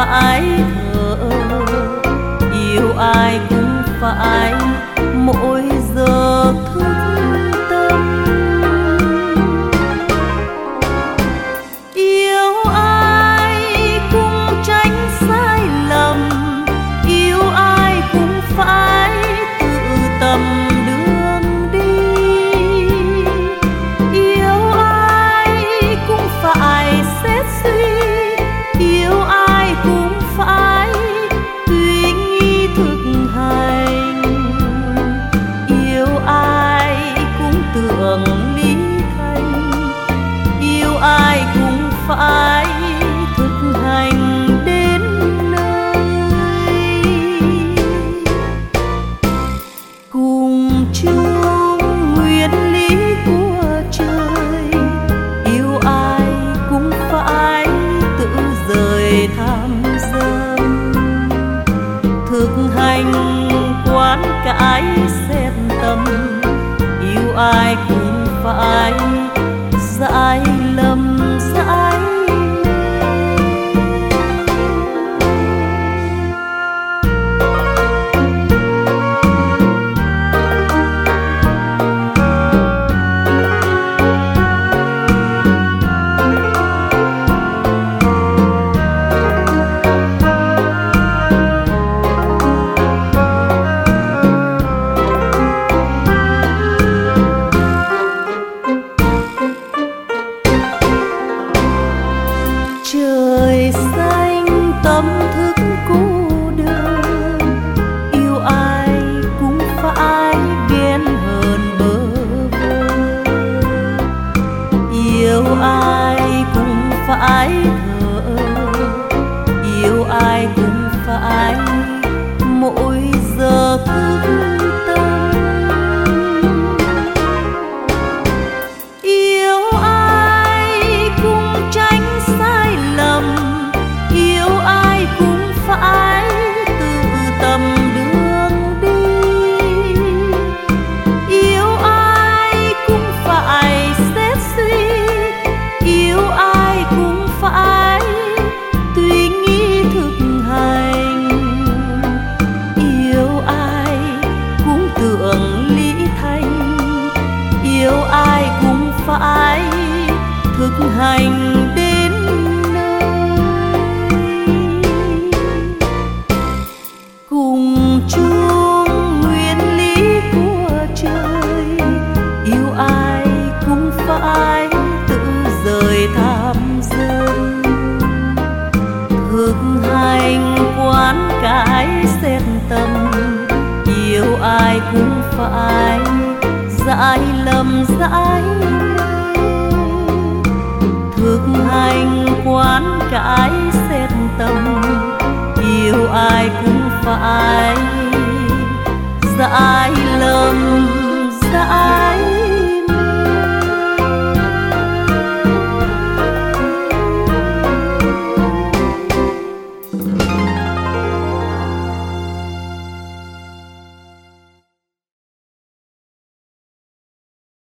phải thở yêu ai cũng phải ai cũng phải thực hành đến nơi. Cùng chung nguyên lý của trời yêu ai cũng phải tự rời tham sân, thực hành quán cái xét tâm yêu ai cũng phải cũng hành đến nơi. Cùng chung nguyên lý của trời, yêu ai cũng phải tự rời tham dân thực hành quán cái xét tâm, yêu ai cũng phải giải lầm giải anh quán cãi xét tâm yêu ai cũng phải. Dãi lầm dãi mê